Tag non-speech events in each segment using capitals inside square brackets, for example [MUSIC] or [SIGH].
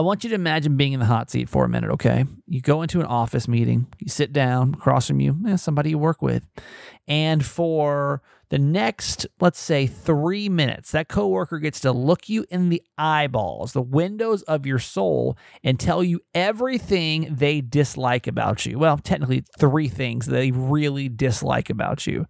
I want you to imagine being in the hot seat for a minute, okay? You go into an office meeting, you sit down across from you, eh, somebody you work with, and for the next, let's say, three minutes, that coworker gets to look you in the eyeballs, the windows of your soul, and tell you everything they dislike about you. Well, technically, three things they really dislike about you.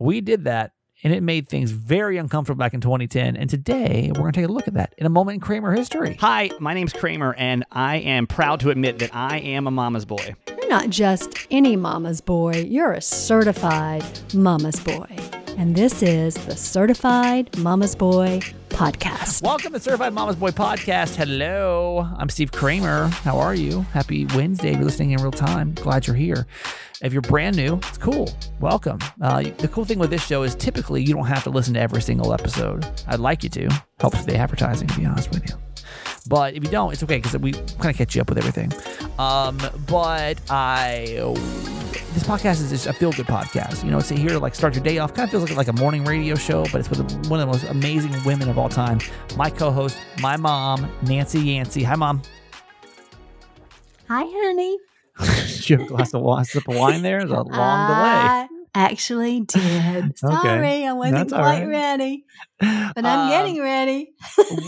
We did that and it made things very uncomfortable back in 2010. And today, we're going to take a look at that in a moment in Kramer history. Hi, my name's Kramer, and I am proud to admit that I am a mama's boy. You're not just any mama's boy, you're a certified mama's boy. And this is the Certified Mama's Boy Podcast. Welcome to Certified Mama's Boy Podcast. Hello, I'm Steve Kramer. How are you? Happy Wednesday. You're listening in real time. Glad you're here. If you're brand new, it's cool. Welcome. Uh, the cool thing with this show is typically you don't have to listen to every single episode. I'd like you to. Helps with the advertising, to be honest with you. But if you don't, it's okay because we kind of catch you up with everything. Um, but I this podcast is just a feel good podcast. You know, it's here to like start your day off. Kind of feels like, like a morning radio show, but it's with one of the most amazing women of all time. My co host, my mom, Nancy Yancey. Hi, mom. Hi, honey. Did you have a glass of wine, sip of wine there? There's a long I actually did. [LAUGHS] Sorry, I wasn't That's quite right. ready, but I'm Um, getting ready.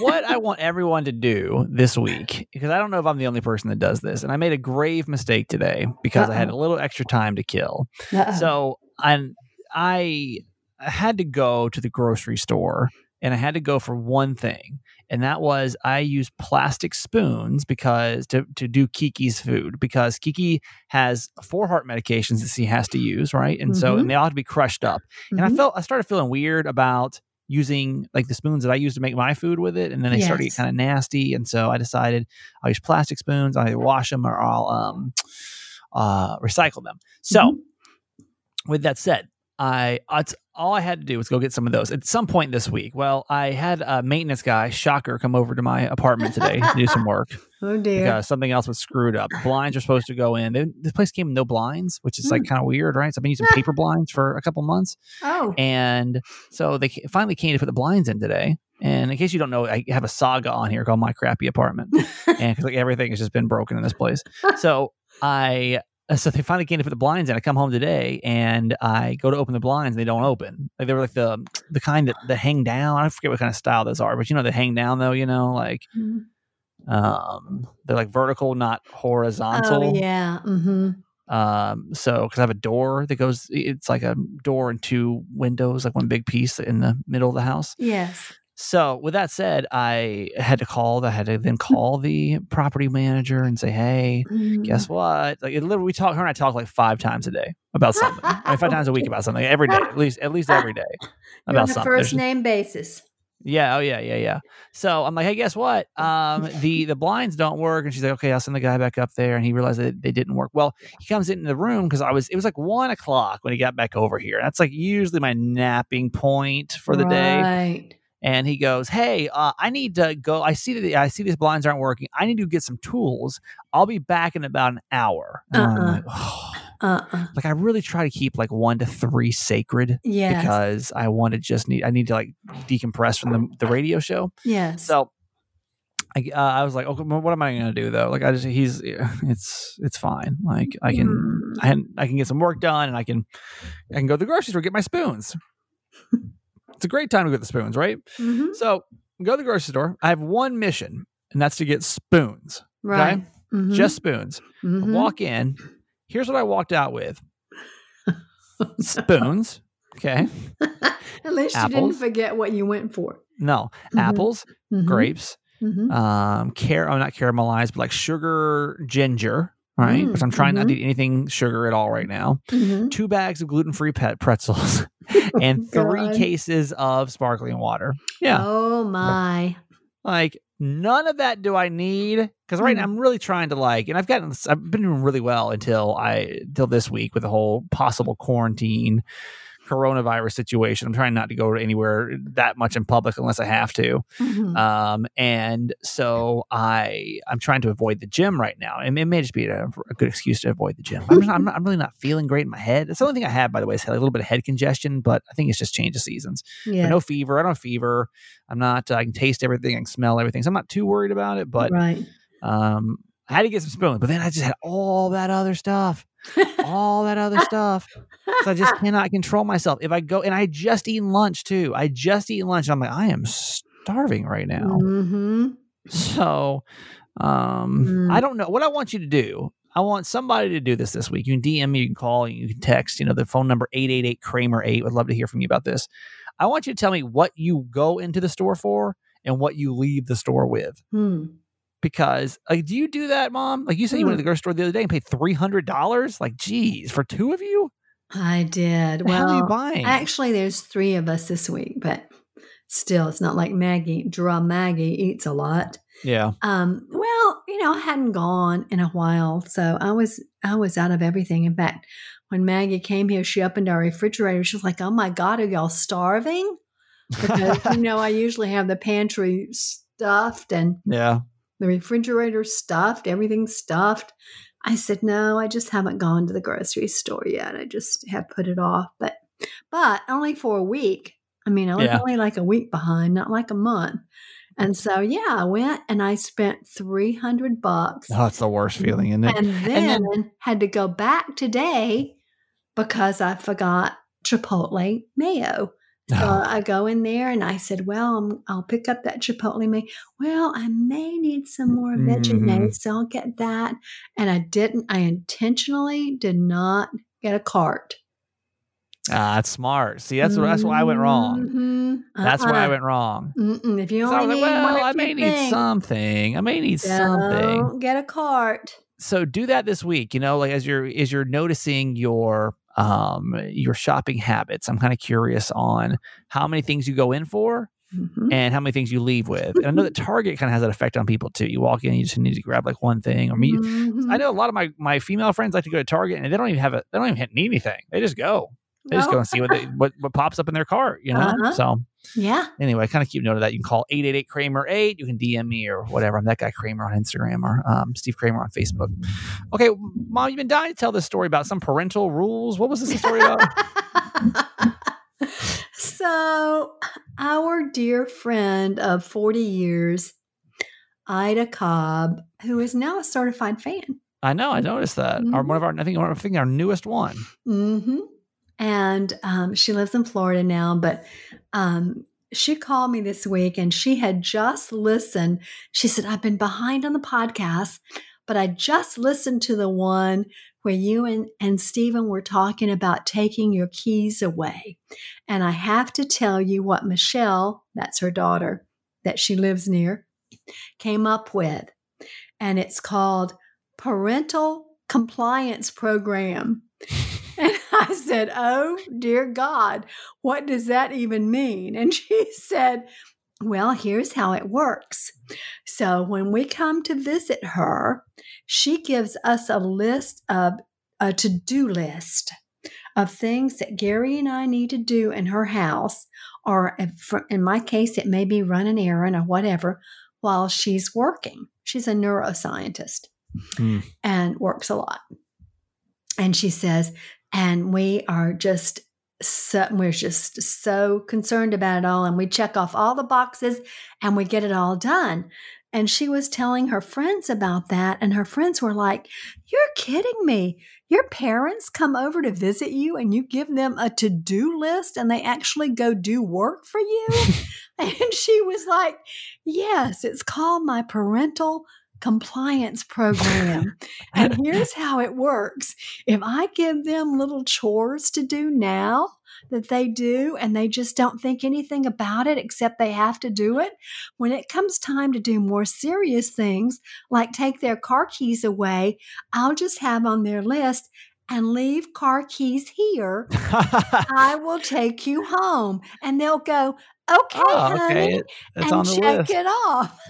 what I [LAUGHS] want everyone to do this week, because I don't know if I'm the only person that does this, and I made a grave mistake today because I had a little extra time to kill. Uh-oh. So and I had to go to the grocery store and I had to go for one thing. And that was I use plastic spoons because to, to do Kiki's food because Kiki has four heart medications that she has to use, right? And so Mhm. and they all have to be crushed up. And I Mhm. felt I started feeling weird about using like the spoons that I use to make my food with it, and then they started Yes. getting kind of nasty. And so I decided I'll use plastic spoons. I'll either wash them or I'll um, uh, recycle them. So Mhm. with that said, I it's, all I had to do was go get some of those at some point this week. Well, I had a maintenance guy, shocker, come over to my apartment today to do some work [LAUGHS] oh dear. because something else was screwed up. Blinds are supposed to go in. They, this place came with no blinds, which is like Hmm. kind of weird, right? So I've been using [LAUGHS] paper blinds for a couple months, oh, and so they finally came to put the blinds in today. And in case you don't know, I have a saga on here called "My Crappy Apartment," [LAUGHS] and because like everything has just been broken in this place. So I uh, so they finally came to put the blinds in. I come home today and I go to open the blinds and they don't open. Like they were like the the kind that, that hang down. I forget what kind of style those are, but you know they hang down though. You know, like Mhm. um they're like vertical, not horizontal. oh yeah. Mm-hmm. Um, so because I have a door that goes, it's like a door and two windows, like one big piece in the middle of the house. Yes. So with that said, I had to call. I had to then call the property manager and say, "Hey, Mhm. guess what? Like it literally, we talk. Her and I talk like five times a day about something. I mean, five times a week [LAUGHS] about something every day, at least at least every day about on a something. first name basis. yeah, oh yeah, yeah, yeah. So I'm like, hey, guess what? Um, the the blinds don't work, and she's like, okay, I'll send the guy back up there, and he realized that they didn't work. Well, he comes into the room because I was it was like one o'clock when he got back over here. That's like usually my napping point for the day. And he goes, hey, uh, I need to go. I see that I see these blinds aren't working. I need to get some tools. I'll be back in about an hour. Uh-uh. like, "Oh." Uh-uh. like I really try to keep like one to three sacred because I want to just need I need to like decompress from the the radio show. Yeah, So I, uh, I was like, okay, what am I going to do though? Like, I just he's [LAUGHS] it's it's fine. Like, I can Mm. I can I can get some work done, and I can I can go to the grocery store get my spoons. It's a great time to get the spoons, right? Mhm. So go to the grocery store. I have one mission, and that's to get spoons, Right. Mhm. just spoons. I Mhm. Walk in. Here's what I walked out with: spoons. Okay, [LAUGHS] At least you didn't forget what you went for. no Mhm. apples, Mhm. grapes, Mhm. um, care, oh, not caramelized, but like sugar ginger, right? Mm, Which I'm trying not mhm. to eat anything sugar at all right now. Mhm. Two bags of gluten free pet pretzels [LAUGHS] and three God. cases of sparkling water. Yeah. Oh my. Like none of that do I need because right now Mm. I'm really trying to like, and I've gotten, I've been doing really well until I, until this week with the whole possible quarantine coronavirus situation. I'm trying not to go anywhere that much in public unless I have to. Mhm. Um, and so I I'm trying to avoid the gym right now, and it may just be a, a good excuse to avoid the gym. I'm, just, I'm, not, I'm really not feeling great in my head. It's the only thing I have, by the way, is a little bit of head congestion, but I think it's just change of seasons. But yeah. no fever. I don't have fever. I'm not. I can taste everything. I can smell everything. So I'm not too worried about it. But right. um, I had to get some spoons. But then I just had all that other stuff, all that other stuff. So I just [LAUGHS] cannot control myself. If I go and I just eaten lunch too. I just eaten lunch. I'm like, I am starving right now. hmm So, um, Mm. I don't know what I want you to do. I want somebody to do this this week. You can DM me, you can call, you can text. You know the phone number eight eight eight Kramer eight. Would love to hear from you about this. I want you to tell me what you go into the store for and what you leave the store with. Hmm. Because like, do you do that, Mom? Like you said, you went to the grocery store the other day and paid three hundred dollars. Like, geez, for two of you, I did. what the are you Well, buying? actually, there's three of us this week, but still, it's not like Maggie. Drum Maggie eats a lot. yeah, Um, well, you know, I hadn't gone in a while, so I was I was out of everything. In fact, when Maggie came here, she opened our refrigerator. She was like, "Oh my God, are y'all starving?" [LAUGHS] Because you know, I usually have the pantry stuffed and yeah. The refrigerator stuffed, everything's stuffed. I said, no, I just haven't gone to the grocery store yet. I just have put it off. But but only for a week. I mean, I was Yeah. only like a week behind, not like a month. And so yeah, I went and I spent three hundred bucks Oh, it's the worst feeling, isn't it? and then, then- had to go back today because I forgot Chipotle mayo. So Oh. I go in there and I said, "Well, I'm, I'll pick up that Chipotle mayo. Well, I may need some more veggie Mhm. mayo, so I'll get that." And I didn't. I intentionally did not get a cart. Ah, that's smart. See, that's that's why I went wrong. Mhm. That's why I Uh-uh. went wrong. Mm-mm. If you only like, need well, I may need things, something. I may need something. don't get a cart. So do that this week. You know, like as you're as you're noticing your um your shopping habits. I'm kind of curious on how many things you go in for Mhm. and how many things you leave with. And I know that [LAUGHS] Target kind of has that effect on people too. You walk in, you just need to grab like one thing. Or me, Mhm. I know a lot of my my female friends like to go to Target and they don't even have a they don't even need anything. They just go. They just go and see what they what, what pops up in their cart. You know. Uh-huh. So Yeah. anyway, kind of keep note of that. You can call 888 Kramer 8. You can DM me or whatever. I'm that guy Kramer on Instagram or um, Steve Kramer on Facebook. Okay, mom, you've been dying to tell this story about some parental rules. What was this story about? [LAUGHS] so, our dear friend of 40 years, Ida Cobb, who is now a certified fan. I know, I noticed that. Our one of our, I think, I think our newest one. hmm And um, she lives in Florida now, but um, she called me this week and she had just listened. She said, I've been behind on the podcast, but I just listened to the one where you and, and Stephen were talking about taking your keys away. And I have to tell you what Michelle, that's her daughter that she lives near, came up with. And it's called Parental Compliance Program. [LAUGHS] I said, Oh, dear God, what does that even mean? And she [LAUGHS] said, Well, here's how it works. So when we come to visit her, she gives us a list of a to do list of things that Gary and I need to do in her house, or in my case, it may be run an errand or whatever while she's working. She's a neuroscientist Hmm. and works a lot. And she says, and we are just so we're just so concerned about it all and we check off all the boxes and we get it all done. And she was telling her friends about that and her friends were like you're kidding me. Your parents come over to visit you and you give them a to-do list and they actually go do work for you? [LAUGHS] And she was like yes it's called my parental compliance program [LAUGHS] and here's how it works if I give them little chores to do now that they do and they just don't think anything about it except they have to do it, when it comes time to do more serious things like take their car keys away, I'll just have on their list and leave car keys here. I will take you home. And they'll go, okay, oh, okay. It- It's and on the check list. it off.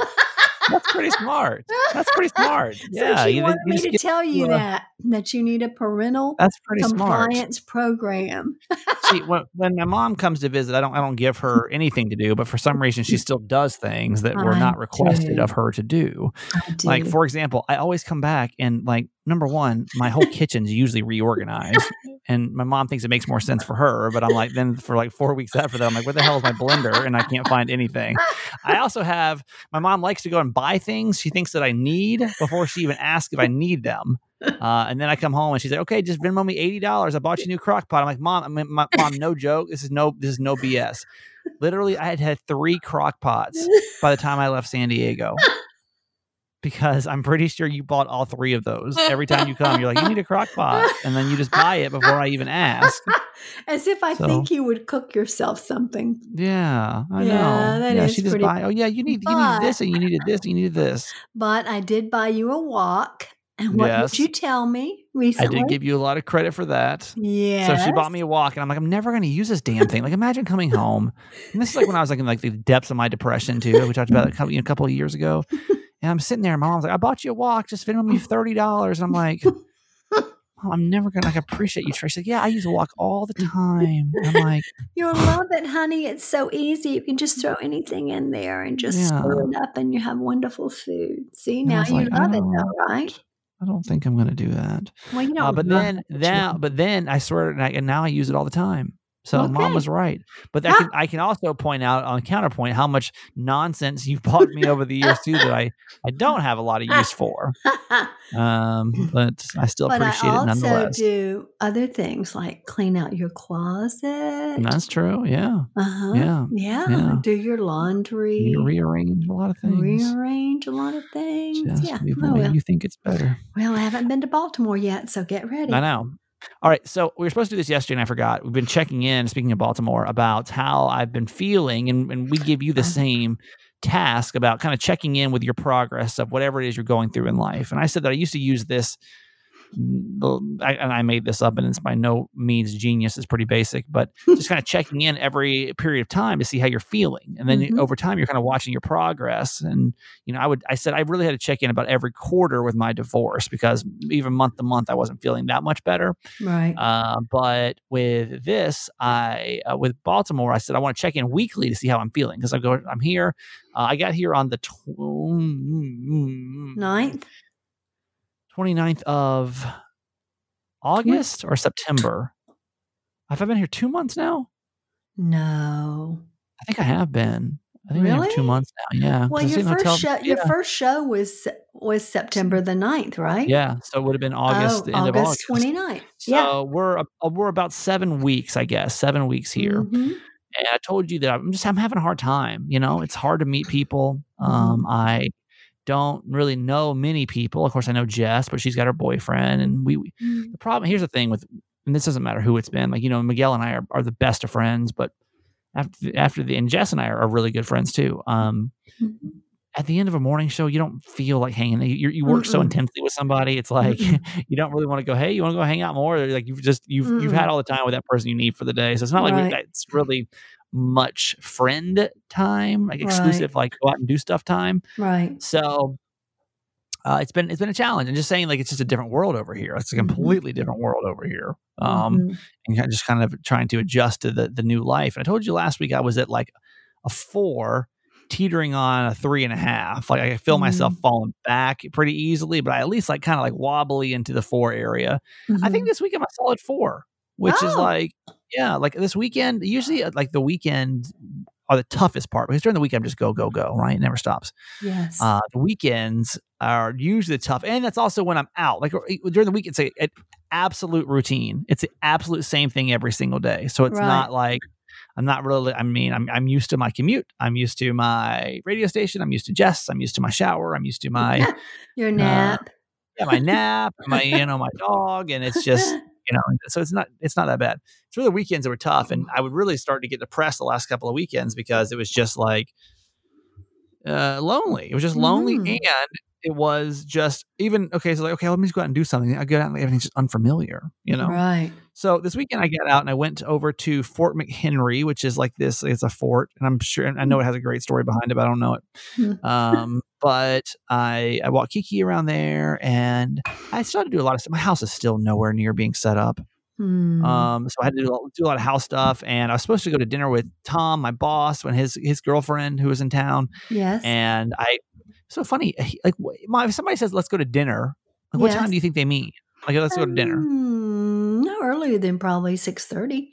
That's pretty smart. That's pretty smart. [LAUGHS] Yeah. so she you wanted you me to tell you uh, that, that you need a parental That's pretty smart. compliance program. [LAUGHS] see, when, when my mom comes to visit, I don't I don't give her mm-hmm. anything to do, but for some reason she still does things that were not requested do. of her to do. Do. Like for example, I always come back and like number one, my whole [LAUGHS] kitchen's usually reorganized, and my mom thinks it makes more sense for her. But I'm like, then for like four weeks after that, I'm like, where the hell is my blender? And I can't find anything. I [LAUGHS] also have my mom likes to go and buy things she thinks that I need before she even asks if I need them. Uh, and then I come home and she's like, "Okay, just Venmo me eighty dollars. I bought you a new crock pot." I'm like, "Mom, I mean, my, mom, no joke. This is no, this is no BS. Literally, I had had three crock pots by the time I left San Diego." [LAUGHS] Because I'm pretty sure you bought all three of those. Every time you come, you're like, you need a crock pot. And then you just buy it before I even ask. As if I So- think you would cook yourself something. Yeah, I Yeah, know. that yeah, is she just pretty- buy. Oh yeah, you need you need this and you needed this and you needed this. But I did buy you a wok. And what Yes. did you tell me recently? I did give you a lot of credit for that. Yeah. So she bought me a wok, and I'm like, I'm never going to use this damn thing. Like, imagine coming home, and this is like when I was like in like the depths of my depression too. We talked about it a couple, a couple of years ago, and I'm sitting there. And my mom's like, I bought you a wok, just Venmo me thirty dollars, and I'm like, [LAUGHS] I'm never gonna like appreciate you. Tracy, like, yeah, I use a wok all the time. And I'm like, You'll love it, honey. It's so easy. You can just throw anything in there and just stir it up, and you have wonderful food. See, now you like, love it, oh. though, right? I don't think I'm gonna do that. Well, you. Uh, but then it, but you now, but then I swear, and, I, and now I use it all the time. So mom was right. But I Ah. can, I can also point out on counterpoint how much nonsense you've bought me over the years too that I, I don't have a lot of use for. [LAUGHS] Um, but I still but I appreciate it also nonetheless. do other things like clean out your closet. That's true. Yeah. uh-huh. Yeah. yeah. Yeah. Do your laundry. You rearrange a lot of things. rearrange a lot of things. Just yeah. Oh, well. you think it's better. well, I haven't been to Baltimore yet, so get ready. I know. All right. So we were supposed to do this yesterday and I forgot. We've been checking in, speaking of Baltimore, about how I've been feeling. And, and we give you the Uh-huh. same task about kind of checking in with your progress of whatever it is you're going through in life. And I said that I used to use this. Mm, I, and I made this up, and it's by no means genius. It's pretty basic, but [LAUGHS] just kind of checking in every period of time to see how you're feeling, and then Mhm. over time you're kind of watching your progress. And you know, I would, I said I really had to check in about every quarter with my divorce because even month to month I wasn't feeling that much better. Right. Uh, but with this, I uh, with Baltimore, I said I want to check in weekly to see how I'm feeling because I go, I'm here. Uh, I got here on the tw- Ninth. 29th of August or September. Have I been here two months now? No. I think I have been. I think I've been here for two months now. Yeah. Well, your first hotel- show, your yeah. first show was was September the 9th, right? Yeah, so it would have been August, oh, the end of August. 29th. So yeah. we're we're about seven weeks, I guess, seven weeks here. Mhm. and I told you that I'm just I'm having a hard time. You know, it's hard to meet people. Mm-hmm. Um, I don't really know many people. Of course, I know Jess, but she's got her boyfriend, and we. we- Mm. The problem here's the thing with, and this doesn't matter who it's been. Like you know, Miguel and I are, are the best of friends, but after the, after the and Jess and I are, are really good friends too. Um, Mhm. at the end of a morning show, you don't feel like hanging. You, you work so Mm-mm. intensely with somebody. It's like Mm-mm. [LAUGHS] you don't really want to go. Hey, you want to go hang out more? Or like you've just you've you've had all the time with that person you need for the day. So it's not like we, it's really much friend time, like exclusive, like go out and do stuff time. Right. So uh, it's been it's been a challenge, and just saying like it's just a different world over here. It's a Mhm. completely different world over here. Um, Mhm. and kind of just kind of trying to adjust to the the new life. And I told you last week I was at like a four, teetering on a three and a half. Like I feel myself Mm. falling back pretty easily, but I at least like kind of like wobbly into the four area. I think Mhm. this week I'm a solid four, which is Oh. like yeah, like this weekend. Usually, uh, like the weekend are the toughest part because during the weekend I'm just go go go right, it never stops. yes. Uh, the weekends are usually tough, and that's also when I'm out. Like uh, during the week, it's a, an absolute routine. It's the absolute same thing every single day. So it's Right. not like I'm not really. I mean, I'm I'm used to my commute. I'm used to my radio station. I'm used to Jess. I'm used to my shower. I'm used to my [LAUGHS] Your nap. yeah, my nap, my you know my dog, and it's just [LAUGHS] you know. So it's not it's not that bad. It's really the weekends that were tough, and I would really start to get depressed the last couple of weekends because it was just like uh, lonely. It was just lonely, Mhm. and it was just even okay. So like okay, let me just go out and do something. I get out and everything's just unfamiliar, you know. Right. So this weekend I got out and I went over to Fort McHenry, which is like this. It's a fort, and I'm sure I know it has a great story behind it, but I don't know it. Hmm. Um, but I I walked Kiki around there, and I started to do a lot of stuff. My house is still nowhere near being set up. Hmm. Um, so I had to do, do a lot of house stuff, and I was supposed to go to dinner with Tom, my boss, when his his girlfriend who was in town, yes. and I. So funny, like my, if somebody says let's go to dinner, like what Yes. time do you think they mean? Like let's go to dinner. Hmm, no earlier than probably six thirty.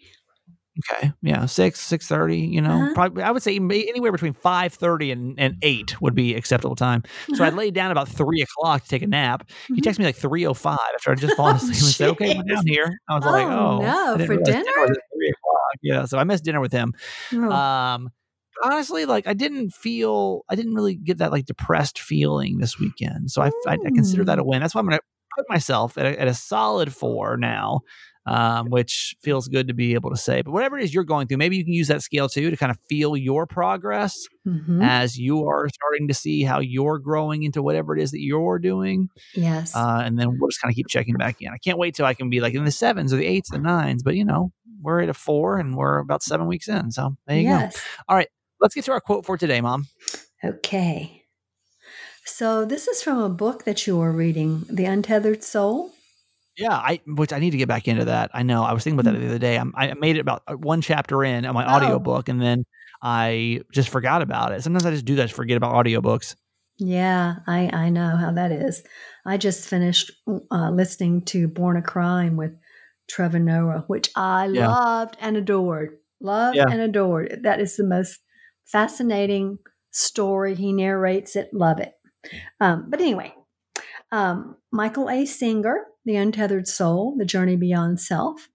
Okay, yeah, six six thirty. You know, Uh-huh. probably I would say anywhere between five thirty and, and eight would be acceptable time. So I Uh-huh. laid down about three o'clock to take a nap. He Mhm. texted me like three o five after I just fallen Oh, asleep and said, "Okay, we're down here." I was like, Oh, "Oh no, I for dinner? o'clock. Yeah, so I missed dinner with him. Oh, Um, honestly, like I didn't feel, I didn't really get that like depressed feeling this weekend. So I, I, I consider that a win. That's why I'm going to put myself at a, at a solid four now, um, which feels good to be able to say. But whatever it is you're going through, maybe you can use that scale too to kind of feel your progress mhm. as you are starting to see how you're growing into whatever it is that you're doing. yes. Uh, and then we'll just kind of keep checking back in. I can't wait till I can be like in the sevens or the eights, the nines. But you know, we're at a four and we're about seven weeks in. So there you go. yes. Let's get to our quote for today, Mom. Okay. So this is from a book that you are reading, The Untethered Soul. Yeah, I which I need to get back into that. I know. I was thinking about that the other day. I'm, I made it about uh, one chapter in on my Oh. audiobook and then I just forgot about it. Sometimes I just do that, just forget about audiobooks. Yeah, I, I know how that is. I just finished uh, listening to Born a Crime with Trevor Noah, which I Yeah. loved and adored. Loved Yeah. and adored. That is the most fascinating story. He narrates it. Love it. Um, but anyway, um, Michael A. Singer, The Untethered Soul, The Journey Beyond Self,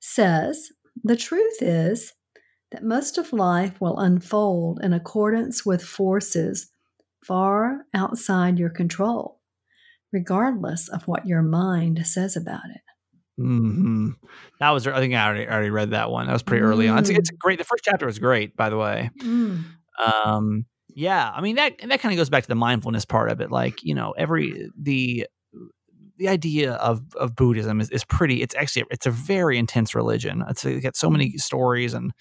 says the truth is that most of life will unfold in accordance with forces far outside your control, regardless of what your mind says about it. Hmm That was, I think I already, already read that one. That was pretty early on. It's, Mm. it's great. The first chapter was great, by the way. Um, yeah, I mean that that kind of goes back to the mindfulness part of it. Like you know, every the the idea of of Buddhism is, is pretty. It's actually it's a very intense religion. It's it's got so many stories and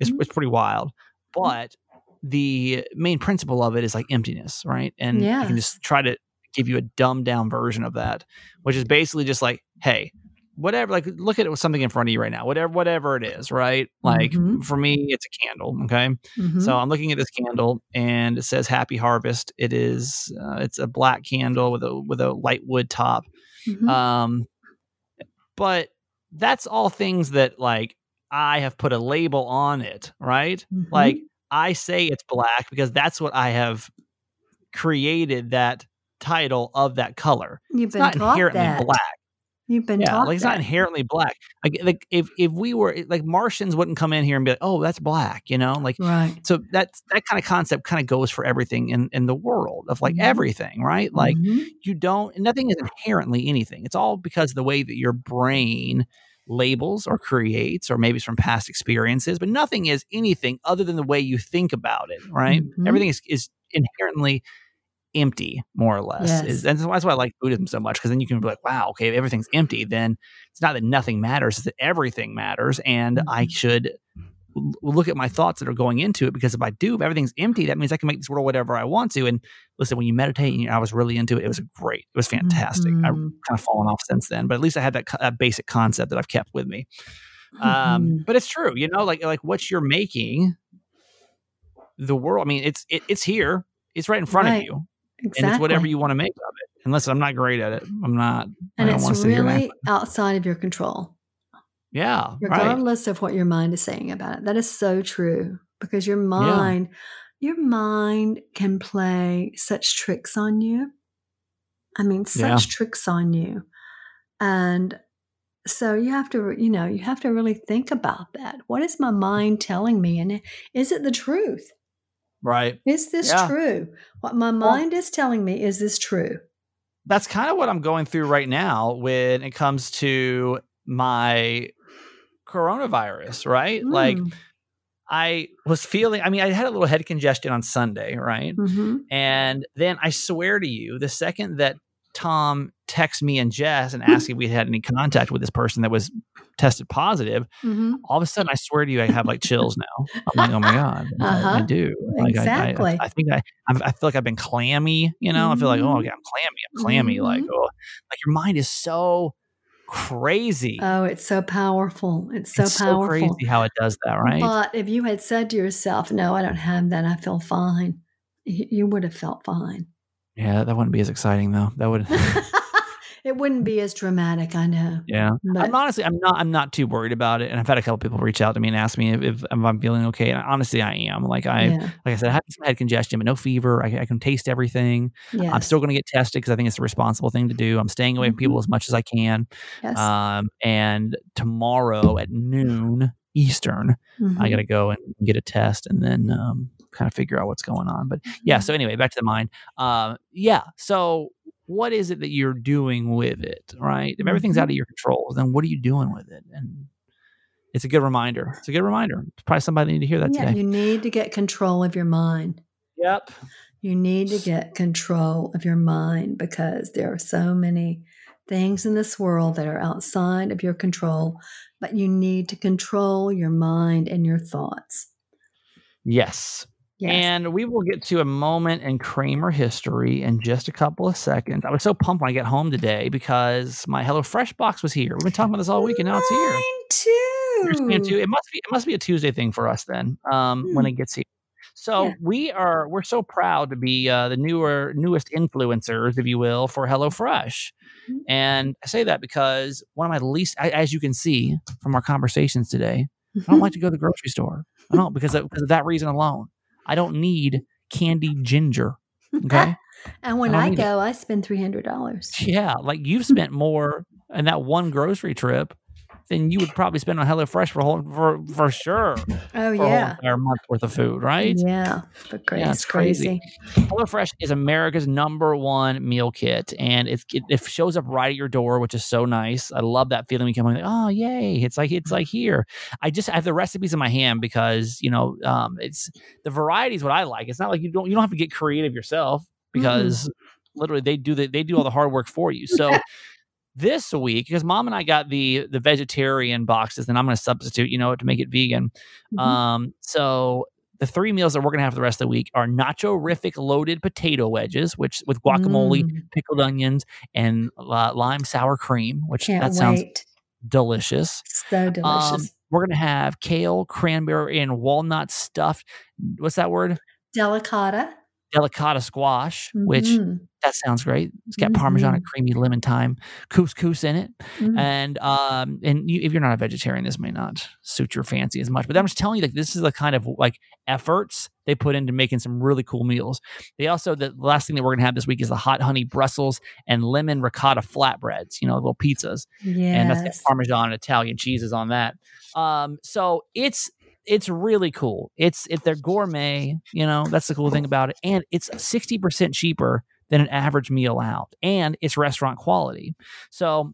it's Mhm. it's pretty wild. But the main principle of it is like emptiness, right? And I can just try to give you a dumbed down version of that, which is basically just like, hey, whatever. Like, look at it with something in front of you right now. Whatever, whatever it is, right? Like Mhm. for me, it's a candle. Okay. Mhm. So I'm looking at this candle, and it says "Happy Harvest." It is uh, it's a black candle with a with a light wood top. Mhm. Um, but that's all things that like I have put a label on it, right? Mhm. Like I say it's black because that's what I have created that title of that color. you've It's been not inherently that. black. You've been Yeah, taught like it's not inherently black. Like, like if if we were like Martians wouldn't come in here and be like, oh, that's black, you know, like right. so that's that kind of concept kind of goes for everything in in the world of like Mhm. everything right like Mhm. you don't nothing is inherently anything it's all because of the way that your brain labels or creates or maybe it's from past experiences but nothing is anything other than the way you think about it right Mhm. everything is is inherently empty more or less Yes. is, and that's why I like Buddhism so much because then you can be like wow okay if everything's empty then it's not that nothing matters it's that everything matters and I Mhm. should l- look at my thoughts that are going into it because if I do, if everything's empty, that means I can make this world whatever I want to. And listen, when you meditate, and I was really into it. It was great. It was fantastic. I've Mhm. kind of fallen off since then, but at least I had that, co- that basic concept that I've kept with me. Um, Mhm. but it's true, you know, like like what you're making, the world. I mean, it's it, it's here. It's right in front Right. of you, exactly. and it's whatever you want to make of it. And listen, I'm not great at it. I'm not. I and it's to sit here and act- really outside of your control. yeah, right. regardless of what your mind is saying about it. That is so true because your mind, your mind can play such tricks on you. I mean, such Yeah. tricks on you. And so you have to, you know, you have to really think about that. What is my mind telling me? And is it the truth? Right. Is this Yeah. true? What my mind is telling me, is this true? that's kind of what I'm going through right now when it comes to my coronavirus, right? Like Mm. I was feeling I mean I had a little head congestion on Sunday, right? Mhm. And then I swear to you, the second that Tom texted me and Jess and asked if we had any contact with this person that was tested positive, Mhm. all of a sudden I swear to you, I have like chills now. I'm like, oh my god, [LAUGHS] I- I, Uh-huh. do. Like, I- I- Exactly. I, I think I, I, I feel like I've been clammy. You know, I feel like, oh, Mhm. okay, I'm clammy. I'm clammy. Like, Mhm. oh, like your mind is so crazy. Oh, it's so powerful. It's so it's so powerful. crazy how it does that, right? But if you had said to yourself, "No, I don't have that. I feel fine," you would have felt fine. yeah, that wouldn't be as exciting though. That would. [LAUGHS] [LAUGHS] it wouldn't be as dramatic. I know. Yeah, But I'm honestly, I'm not, I'm not too worried about it. And I've had a couple people reach out to me and ask me if, if, I'm feeling okay. And honestly, I am. Like I, yeah. like I said, I have some head congestion, but no fever. I, I can taste everything. Yes. I'm still going to get tested because I think it's the responsible thing to do. I'm staying away from people as much as I can. yes. Um, and tomorrow at noon Eastern, I Mhm. got to go and get a test and then um, kind of figure out what's going on. But yeah, so anyway, back to the mind. Um, yeah, so what is it that you're doing with it, right? If everything's mm-hmm. out of your control, then what are you doing with it? And it's a good reminder. It's a good reminder. Probably somebody need to hear that yeah, today. you need to get control of your mind. Yep. You need to get control of your mind because there are so many things in this world that are outside of your control, but you need to control your mind and your thoughts. Yes. Yes. And we will get to a moment in Kramer history in just a couple of seconds. I was so pumped when I get home today because my HelloFresh box was here. We've been talking about this all week, and now it's here. Mine You're it too. too. It must be it must be a Tuesday thing for us then. Um, when Hmm. it gets here. So Yeah. we are we're so proud to be uh, the newer newest influencers, if you will, for HelloFresh. Mhm. And I say that because one of my least, I, as you can see from our conversations today, I don't like [LAUGHS] to go to the grocery store. I don't because of, because of that reason alone. I don't need candied ginger. Okay. [LAUGHS] and when I I need it. go, I spend three hundred dollars. yeah, like you've spent more in that one grocery trip than you would probably spend on HelloFresh for whole, for for sure. Oh yeah. for a whole yeah, entire month worth of food, right? yeah, but crazy, Yeah, it's crazy. crazy. HelloFresh is America's number one meal kit, and it, it it shows up right at your door, which is so nice. I love that feeling. We come like, oh yay! It's like it's like here. I just I have the recipes in my hand because you know um, it's the variety is what I like. It's not like you don't you don't have to get creative yourself because literally they do the, they do all the hard work for you. So. [LAUGHS] This week, because mom and I got the the vegetarian boxes, and I'm going to substitute, you know, to make it vegan. Mhm. Um, so the three meals that we're gonna have for the rest of the week are nacho rific loaded potato wedges, which with guacamole, Mm, pickled onions, and uh, lime sour cream, which can't that sounds wait. delicious. So delicious. Um, we're gonna have kale, cranberry, and walnut stuffed. What's that word? Delicata. Delicata squash, which Mhm, that sounds great. It's got parmesan and creamy lemon thyme couscous in it. mhm. and um and you, if you're not a vegetarian this may not suit your fancy as much but i'm just telling you like this is the kind of like efforts they put into making some really cool meals they also the last thing that we're gonna have this week is the hot honey brussels and lemon ricotta flatbreads you know little pizzas and that's got parmesan and italian cheeses on that um so it's it's really cool it's if they're gourmet you know that's the cool thing about it and it's 60% cheaper than an average meal out and it's restaurant quality so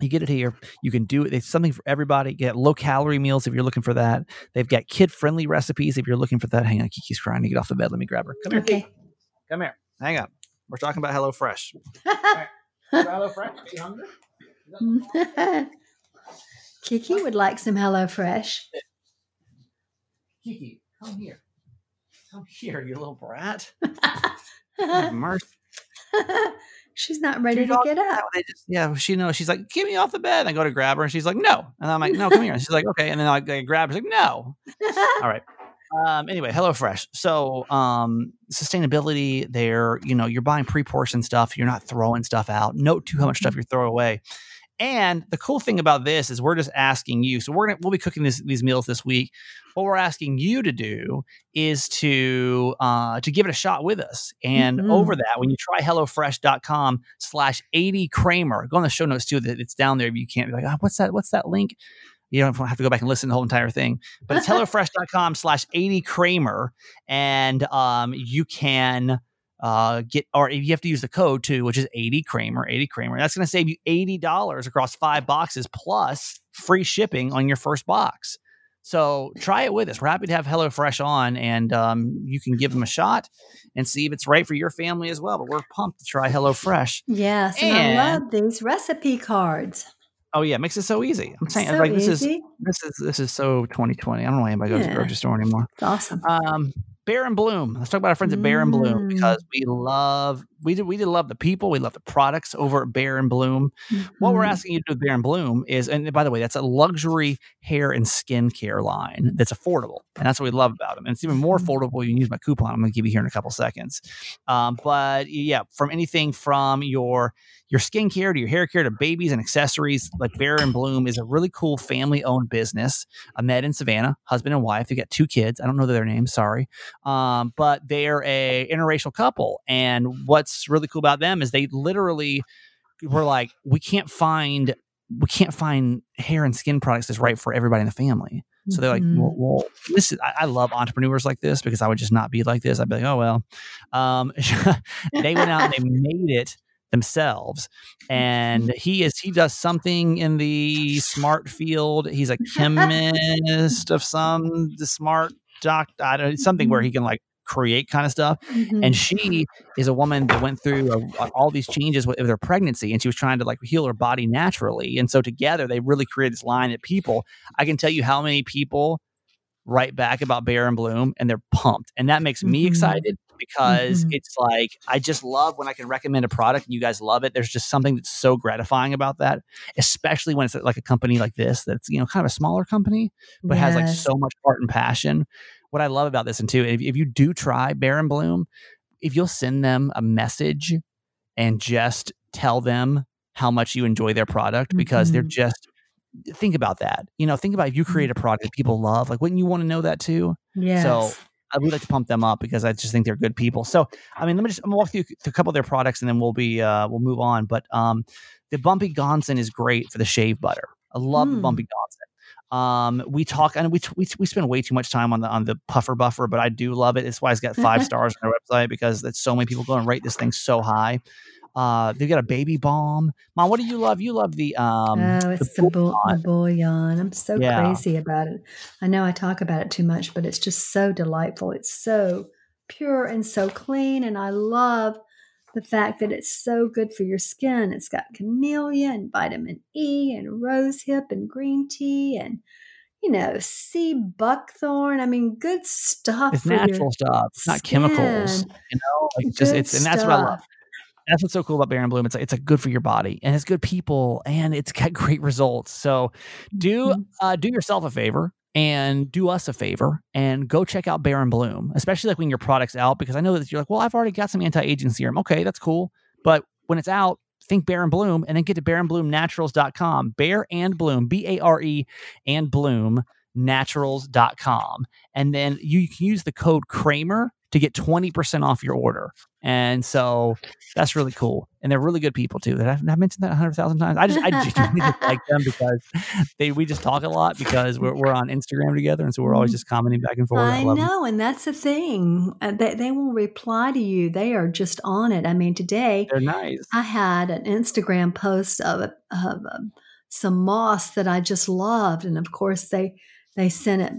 you get it here. You can do it. It's something for everybody. Get low calorie meals if you're looking for that. They've got kid friendly recipes if you're looking for that. Hang on, Kiki's crying to get off the bed. Let me grab her. Come here, Okay. Kiki. Come here. Hang on. We're talking about HelloFresh. [LAUGHS] HelloFresh. Are you hungry? Kiki would like some HelloFresh. Eh, Kiki, come here. Come here, you little brat. [LAUGHS] Mercy. She's not ready to get up. They [LAUGHS] just- yeah, she knows. She's like, "Get me off the bed." And I go to grab her, and she's like, "No." And I'm like, "No, come here." And she's like, "Okay." And then I, I grab her. She's like, "No." [LAUGHS] All right. Um, anyway, HelloFresh. So um, sustainability there, you know, you're buying pre-portioned stuff. You're not throwing stuff out. Note to how much stuff you throw away. And the cool thing about this is we're just asking you. So we're gonna we'll be cooking this, these meals this week. What we're asking you to do is to uh, to give it a shot with us. And Mhm. over that, when you try HelloFresh.com slash 80 Kramer, go on the show notes too. That it's down there. If You can't be like, oh, what's that? What's that link? You don't have to go back and listen to the whole entire thing. But it's [LAUGHS] HelloFresh.com slash 80 Kramer. And um, you can uh, get, or you have to use the code too, which is 80 Kramer, 80 Kramer. That's going to save you $80 across five boxes plus free shipping on your first box. So try it with us. We're happy to have HelloFresh on, and um, you can give them a shot and see if it's right for your family as well. But we're pumped to try HelloFresh. Yes, and, I love these recipe cards. Oh yeah, it makes it so easy. I'm saying so like this is this is this is so 2020. I don't know why anybody goes to the grocery store anymore. It's awesome. Um, Bare and Bloom. Let's talk about our friends at Bare and Bloom Mm. because we love we did we did love the people, we love the products over at Bare and Bloom. What we're Mhm. asking you to do with Bare and Bloom is, and by the way, that's a luxury hair and skincare line that's affordable, and that's what we love about them. And it's even more Mhm. affordable. You can use my coupon. I'm going to give you here in a couple seconds. Um, but yeah, from anything from your your skincare to your hair care to babies and accessories, like Bare and Bloom is a really cool family owned business. I met in Savannah, husband and wife. They got two kids. I don't know their names, sorry. Um, but they're a interracial couple. And what's really cool about them is they literally were like, we can't find we can't find hair and skin products that's right for everybody in the family. So they're like, Mhm. well, well this is, I, I love entrepreneurs like this because I would just not be like this. I'd be like, oh, well. Um, [LAUGHS] they went out and they made it themselves. And he is, he does something in the smart field. He's a [LAUGHS] chemist of some, the smart doc, I don't something where he can like create kind of stuff. Mhm. And she is a woman that went through uh, all these changes with, with her pregnancy, and she was trying to like heal her body naturally. And so together, they really created this line that people. I can tell you how many people write back about Bare and Bloom, and they're pumped, and that makes me Mhm. excited because Mhm. it's like I just love when I can recommend a product and you guys love it. There's just something that's so gratifying about that, especially when it's like a company like this that's you know kind of a smaller company but has like so much heart and passion. What I love about this, and too, if, if you do try Bare and Bloom, if you'll send them a message and just tell them how much you enjoy their product, because they're Mhm. just think about that. You know, think about if you create a product that people love, like wouldn't you want to know that too? Yeah. So I would like to pump them up because I just think they're good people. So I mean, let me just I'm gonna walk through a couple of their products and then we'll be uh we'll move on. But um the Bumpy Gonson is great for the shave butter. I love the Mm. Bumpy Gonson. Um, we talk and we, we we spend way too much time on the on the puffer buffer, but I do love it. That's why it's got five [LAUGHS] stars on their website because that's so many people go and rate this thing so high. Uh, they've got a baby bomb. Mom, what do you love? You love the um oh, it's the, the bouillon. I'm so Yeah. crazy about it. I know I talk about it too much, but it's just so delightful. It's so pure and so clean. And I love the fact that it's so good for your skin. It's got camellia and vitamin E and rosehip and green tea and, you know, sea buckthorn. I mean, good stuff. it's natural stuff. It's not chemicals. You know, like just Good it's and that's what I love. That's what's so cool about Bare and Bloom. It's like it's a good for your body and it's good people and it's got [LAUGHS] great results. So do Mhm. uh, do yourself a favor and do us a favor and go check out Bare and Bloom, especially like when your product's out because I know that you're like, well, I've already got some anti-aging serum. Okay, that's cool. But when it's out, think Bare and Bloom and then get to bareandbloomnaturals.com. Bare and Bloom, B A R E and Bloom naturals.com. And then you can use the code Kramer to get 20% off your order. And so that's really cool. And they're really good people too. That I've, I've mentioned that a hundred thousand times. I just, I [LAUGHS] genuinely [LAUGHS] just like them because they, we just talk a lot because we're, we're on Instagram together. And so we're always just commenting back and forth. I them. know, and that's the thing. Uh, They, they will reply to you. They are just on it. I mean, today They're nice. I had an Instagram post of, of um, some moss that I just loved, and of course they they sent it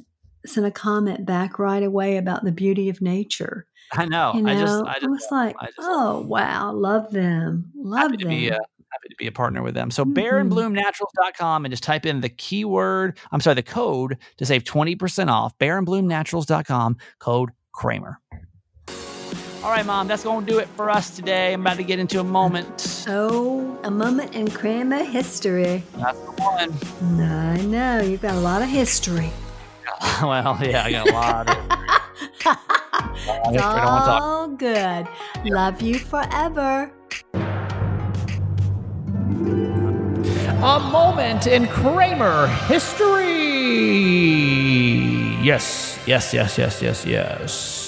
sent a comment back right away about the beauty of nature. I know. You know, I just, I just, was like, I just oh wow, love them, love happy to them. be uh, happy to be a partner with them. So Mhm. bareandbloomnaturals.com and just type in the keyword, I'm sorry, the code to save 20% off. bareandbloomnaturals.com, code Kramer. All right, mom, that's going to do it for us today. I'm about to get into a moment. oh, a moment in Kramer history. That's the one. I know you've got a lot of history. [LAUGHS] well, yeah, I got a lot of [LAUGHS] it's wanna talk. all good. Love you forever. A moment in Kramer history. Yes, yes, yes, yes, yes, yes.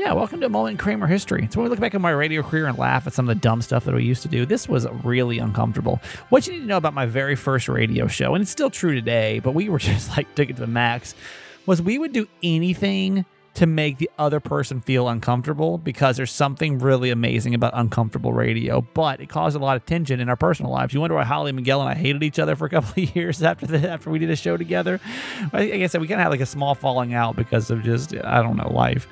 Yeah, welcome to a moment in Kramer history. It's when we look back at my radio career and laugh at some of the dumb stuff that we used to do. This was really uncomfortable. What you need to know about my very first radio show, and it's still true today, but we were [LAUGHS] just like took it to the max, was we would do anything to make the other person feel uncomfortable because there's something really amazing about uncomfortable radio, but it caused a lot of tension in our personal lives. You wonder why Holly Miguel and I hated each other for a couple [LAUGHS] of years after the after we did a show together. Like I said, we kind of had like a small falling out because of just I don't know life.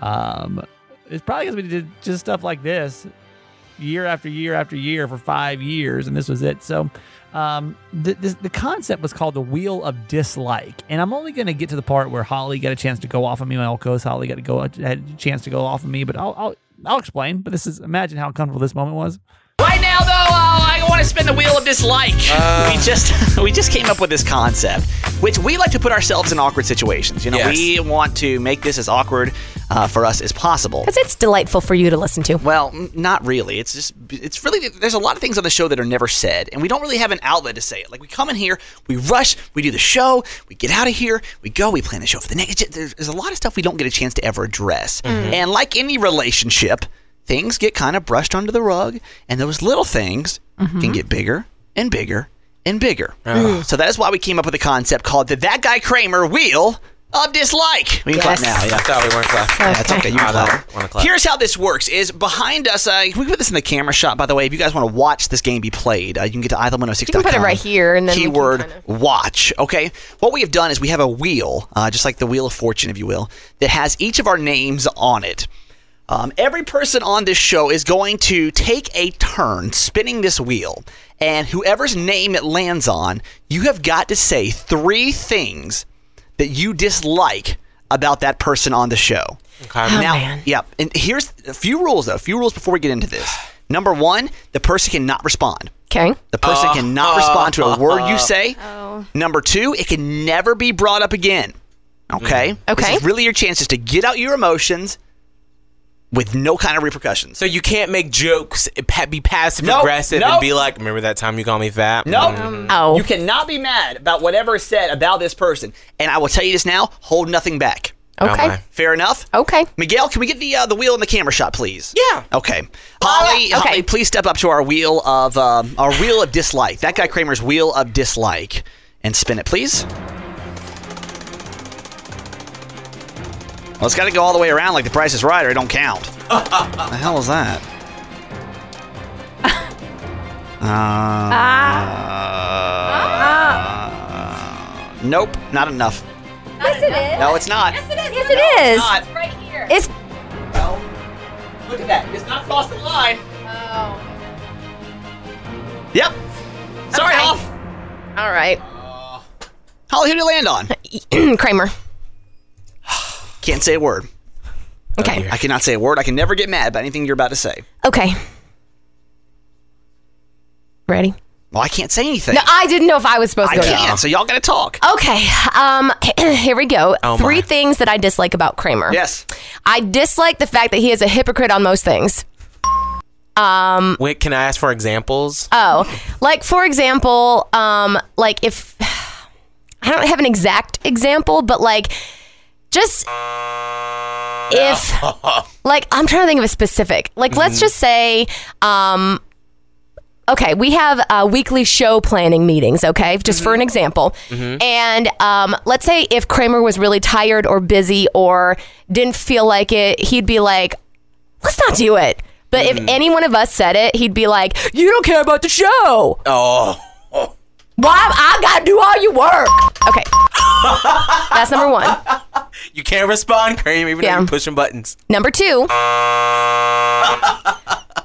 Um, it's probably because we did just stuff like this year after year after year for five years, and this was it. So, um, the, this, the concept was called the Wheel of Dislike, and I'm only going to get to the part where Holly got a chance to go off of me. My old co-host Holly got to go had a chance to go off of me, but I'll, I'll I'll explain. But this is imagine how uncomfortable this moment was. Right now, though, I want to spin the wheel of dislike. Uh. we just [LAUGHS] we just came up with this concept, which we like to put ourselves in awkward situations. You know, Yes. we want to make this as awkward uh, for us as possible. Because it's delightful for you to listen to. Well, n- not really. It's just, it's really, there's a lot of things on the show that are never said, and we don't really have an outlet to say it. Like, we come in here, we rush, we do the show, we get out of here, we go, we plan the show for the next. There's, there's a lot of stuff we don't get a chance to ever address. And like any relationship, things get kind of brushed under the rug, and those little things can get bigger and bigger and bigger. So that is why we came up with a concept called the That Guy Kramer Wheel of Dislike. We can clap now. Yeah. I thought we weren't clapping. Yeah, That's okay. You can I clap. wanna clap. Here's how this works: is behind us. Uh, can we put this in the camera shot? By the way, if you guys want to watch this game be played, uh, you can get to either106.com. You can put it right here, and then keyword kind watch. Okay. What we have done is we have a wheel, uh, just like the wheel of fortune, if you will, that has each of our names on it. Um, every person on this show is going to take a turn spinning this wheel, and whoever's name it lands on, you have got to say three things that you dislike about that person on the show. Okay. Oh, now, man. yeah, and here's a few rules though. A few rules before we get into this. Number one, the person cannot respond. Okay. The person uh, cannot respond to a uh, word you uh. say. Oh. Number two, it can never be brought up again. Okay. Mm. This Okay. is really your chance just to get out your emotions with no kind of repercussions. So you can't make jokes, be passive Nope, aggressive, nope. and be like, "Remember that time you called me fat?" No, Mm. Oh. you cannot be mad about whatever is said about this person. And I will tell you this now: hold nothing back. Okay. my. Fair enough. Okay. Miguel, can we get the uh, the wheel and the camera shot, please? Yeah. Okay. Holly, Okay. Holly, please step up to our wheel of um, our wheel of dislike. That guy Kramer's wheel of dislike, and spin it, please. Well, it's got to go all the way around like the Price is Right, or it don't count. [LAUGHS] the hell is that? Uh, Nope, not enough. Yes, it is. No, it's not. Yes, it is. Yes, it is. Not. right here. It's Well, look at that. It's not crossed the line. Oh. Yep. Sorry, Okay. Hall. all right. Holly, who did you land on? [CLEARS THROAT] Kramer. Can't say a word. Okay. I cannot say a word. I can never get mad about anything you're about to say. Okay. Ready? Well, I can't say anything. No, I didn't know if I was supposed I to go. can't, so y'all gotta talk. Okay. Um. [CLEARS THROAT] Here we go. Oh, Three my. things that I dislike about Kramer. Yes. I dislike the fact that he is a hypocrite on most things. Um, Wait, can I ask for examples? Oh, like for example, um, like if [SIGHS] I don't have an exact example, but like just if [LAUGHS] like I'm trying to think of a specific. Like let's just say, um, okay, we have uh, weekly show planning meetings. Okay, just for an example, and um, let's say if Kramer was really tired or busy or didn't feel like it, he'd be like, let's not do it. But if any one of us said it, he'd be like, "You don't care about the show. oh, Well, I, I gotta do all your work." Okay, that's number one. you can't respond, Cream, even Yeah. though you're pushing buttons. Number two.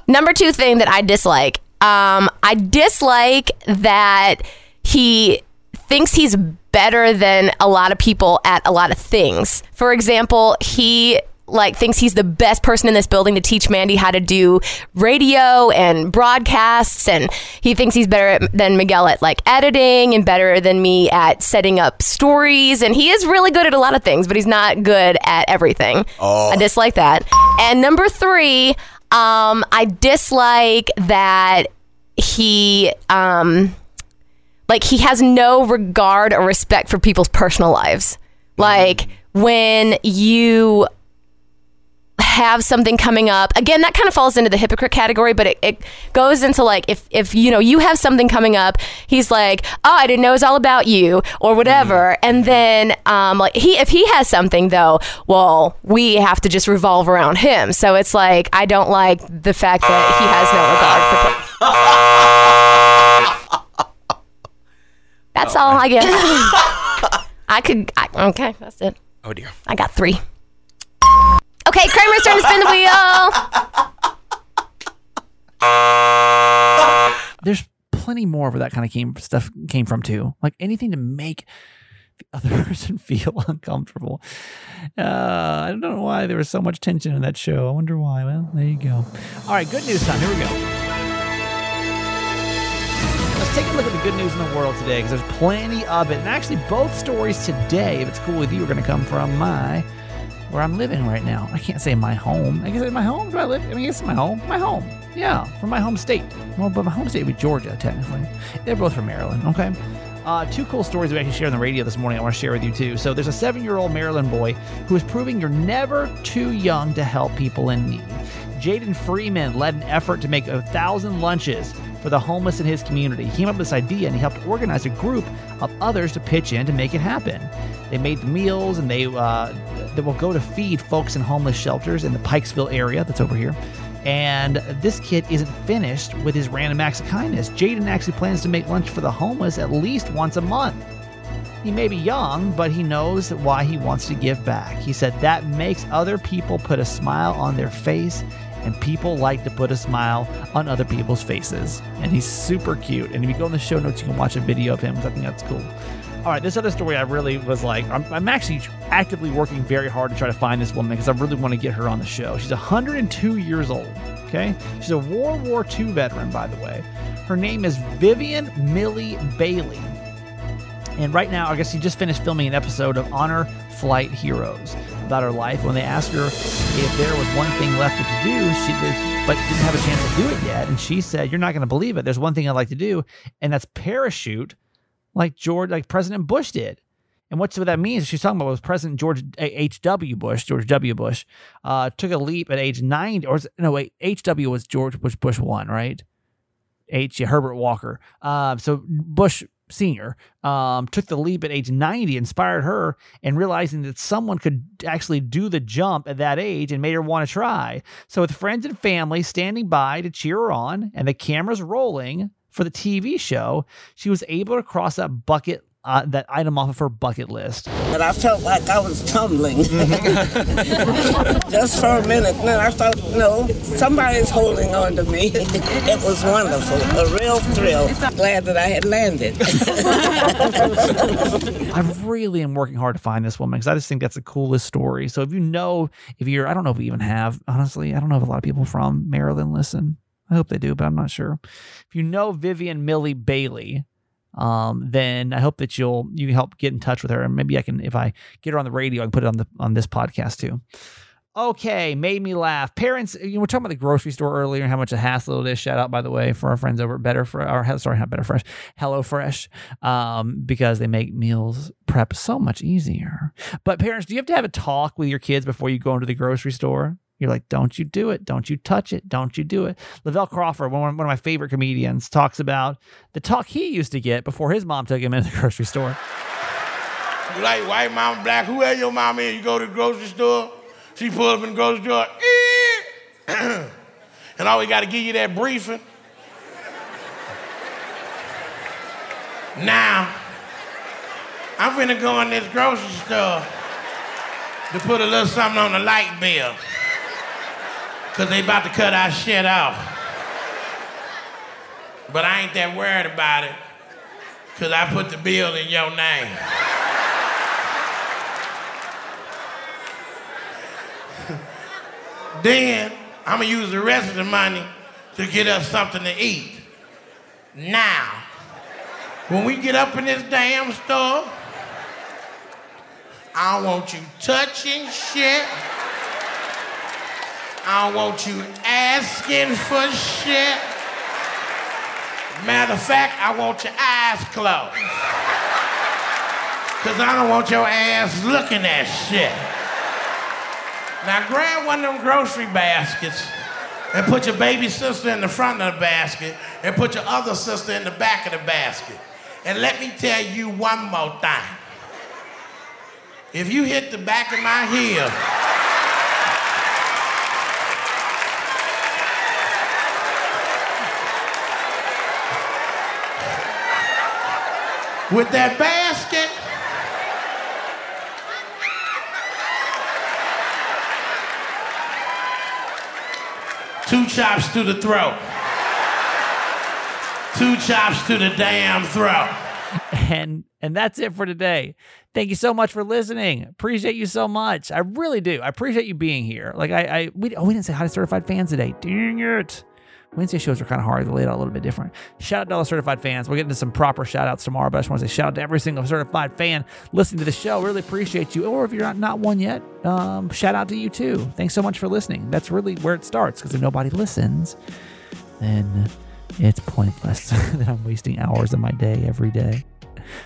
number two thing that I dislike. Um, I dislike that he thinks he's better than a lot of people at a lot of things. For example, he like thinks he's the best person in this building to teach Mandy how to do radio and broadcasts and he thinks he's better at, than Miguel at like editing and better than me at setting up stories and he is really good at a lot of things but he's not good at everything. I dislike that. And number 3, um I dislike that he um like he has no regard or respect for people's personal lives. Like when you have something coming up. Again that kind of falls into the hypocrite category but it, it goes into like if if you know you have something coming up he's like oh i didn't know it was all about you or whatever. And then um like he if he has something though well we have to just revolve around him. So it's like i don't like the fact that he has no regard for [LAUGHS] that's all i guess. [LAUGHS] I could I, okay that's it. Oh dear. I got three. Okay, Kramer's turn to spin the wheel. There's plenty more where that kind of came stuff came from too. Like anything to make the other [LAUGHS] person feel uncomfortable. Uh, I don't know why there was so much tension in that show. I wonder why. Well, there you go. All right, good news time. Here we go. Let's take a look at the good news in the world today because there's plenty of it. And actually, both stories today, if it's cool with you, are going to come from my where I'm living right now. I can't say my home. I guess my home. Do I live? I mean, it's my home. My home. Yeah, from my home state. Well, but my home state would be Georgia, technically. They're both from Maryland. Okay. Uh, two cool stories we actually shared on the radio this morning. I want to share with you too. So there's a seven-year-old Maryland boy who is proving you're never too young to help people in need. Jaden Freeman led an effort to make a thousand lunches for the homeless in his community. He came up with this idea and he helped organize a group of others to pitch in to make it happen. They made the meals and they uh, will go to feed folks in homeless shelters in the Pikesville area that's over here. And this kid isn't finished with his random acts of kindness. Jaden actually plans to make lunch for the homeless at least once a month. He may be young, but he knows why he wants to give back. He said that makes other people put a smile on their face and people like to put a smile on other people's faces. And he's super cute. And if you go in the show notes, you can watch a video of him I think that's cool. All right, this other story I really was like, I'm, I'm actually actively working very hard to try to find this woman because I really want to get her on the show. She's 102 years old, okay? She's a World War II veteran, by the way. Her name is Vivian Millie Bailey. And right now, I guess she just finished filming an episode of Honor Flight Heroes about her life. When they asked her if there was one thing left to do, she did, but didn't have a chance to do it yet. And she said, "You're not going to believe it. There's one thing I'd like to do, and that's parachute, like George, like President Bush did." And what's what that means? She's talking about was President George H. W. Bush, George W. Bush, uh, took a leap at age 90, or no, wait, H. W. was George Bush Bush one, right? H. Herbert Walker. Uh, so Bush Senior, um, took the leap at age 90, inspired her, and realizing that someone could actually do the jump at that age and made her want to try. So, with friends and family standing by to cheer her on and the cameras rolling for the TV show, she was able to cross that bucket uh, that item off of her bucket list. And I felt like I was tumbling. [LAUGHS] Just for a minute. Then I thought, no, somebody's holding on to me. It was wonderful, a real thrill. Glad that I had landed. [LAUGHS] I really am working hard to find this woman because I just think that's the coolest story. So if you know, if you're, I don't know if we even have, honestly, I don't know if a lot of people from Maryland listen. I hope they do, but I'm not sure. If you know Vivian Millie Bailey, um, then I hope that you'll you can help get in touch with her, and maybe I can if I get her on the radio, I can put it on the on this podcast too. Okay, made me laugh. Parents, you know, we're talking about the grocery store earlier and how much a hassle it is. Shout out, by the way, for our friends over at Better for our sorry, not Better Fresh, HelloFresh, um, because they make meals prep so much easier. But parents, do you have to have a talk with your kids before you go into the grocery store? You're like, don't you do it. Don't you touch it. Don't you do it. LaVelle Crawford, one, one of my favorite comedians, talks about the talk he used to get before his mom took him into the grocery store. You like white mom, black, Who whoever your mom is, you go to the grocery store, she pull up in the grocery store, eh. [CLEARS THROAT] and always got to give you that briefing. Now, I'm finna go in this grocery store to put a little something on the light bill. Cause they about to cut our shit off. But I ain't that worried about it. Cause I put the bill in your name. [LAUGHS] then I'm gonna use the rest of the money to get us something to eat. Now, when we get up in this damn store, I want you touching shit. I don't want you asking for shit. Matter of fact, I want your eyes closed. Cause I don't want your ass looking at shit. Now grab one of them grocery baskets and put your baby sister in the front of the basket and put your other sister in the back of the basket. And let me tell you one more thing. If you hit the back of my heel, with that basket. Two chops to the throat. Two chops to the damn throat. And and that's it for today. Thank you so much for listening. Appreciate you so much. I really do. I appreciate you being here. Like I, I we oh we didn't say hi to certified fans today. Dang it. Wednesday shows are kind of hard. They lay it out a little bit different. Shout out to all the certified fans. We'll get into some proper shout outs tomorrow, but I just want to say shout out to every single certified fan listening to the show. Really appreciate you. Or if you're not, not one yet, um, shout out to you too. Thanks so much for listening. That's really where it starts because if nobody listens, then it's pointless [LAUGHS] that I'm wasting hours of my day every day.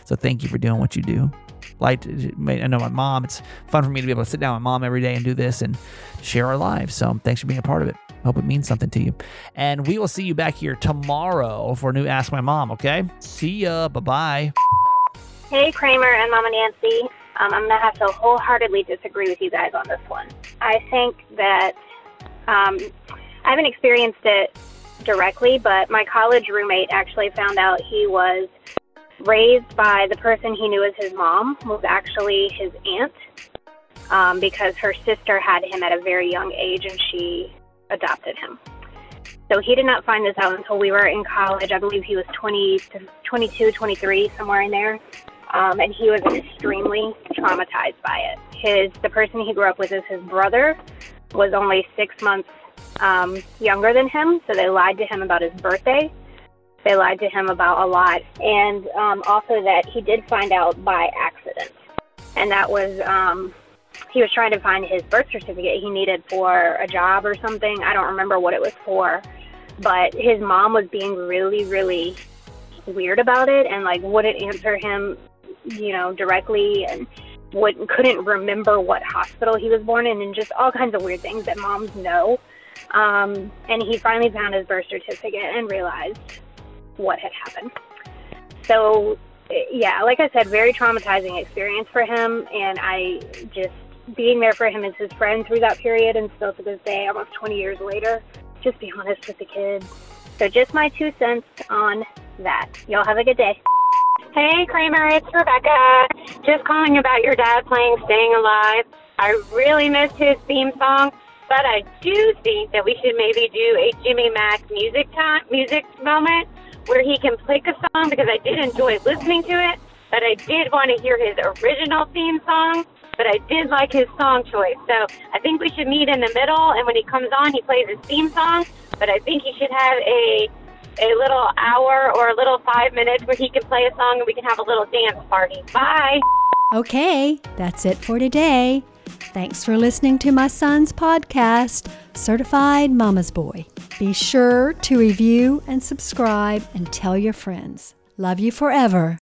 So thank you for doing what you do. Like I know my mom, it's fun for me to be able to sit down with mom every day and do this and share our lives. So thanks for being a part of it. Hope it means something to you. And we will see you back here tomorrow for a new Ask My Mom, okay? See ya. Bye bye. Hey, Kramer and Mama Nancy. Um, I'm going to have to wholeheartedly disagree with you guys on this one. I think that um, I haven't experienced it directly, but my college roommate actually found out he was raised by the person he knew as his mom was actually his aunt um, because her sister had him at a very young age and she adopted him. So he did not find this out until we were in college. I believe he was 20 to 22, 23, somewhere in there. Um, and he was extremely traumatized by it. His the person he grew up with is his brother was only six months um, younger than him, so they lied to him about his birthday. They lied to him about a lot, and um, also that he did find out by accident, and that was um, he was trying to find his birth certificate he needed for a job or something. I don't remember what it was for, but his mom was being really, really weird about it and like wouldn't answer him, you know, directly and wouldn't couldn't remember what hospital he was born in and just all kinds of weird things that moms know. Um, and he finally found his birth certificate and realized what had happened. So, yeah, like I said, very traumatizing experience for him, and I just being there for him as his friend through that period and still to this day, almost 20 years later, just be honest with the kids. So just my two cents on that. Y'all have a good day. Hey Kramer, it's Rebecca. Just calling about your dad playing Staying Alive. I really missed his theme song, but I do think that we should maybe do a Jimmy Mack music time, music moment where he can pick a song because I did enjoy listening to it, but I did want to hear his original theme song but I did like his song choice. So I think we should meet in the middle, and when he comes on, he plays his theme song. But I think he should have a a little hour or a little five minutes where he can play a song and we can have a little dance party. Bye. Okay, that's it for today. Thanks for listening to my son's podcast, Certified Mama's Boy. Be sure to review and subscribe and tell your friends. Love you forever.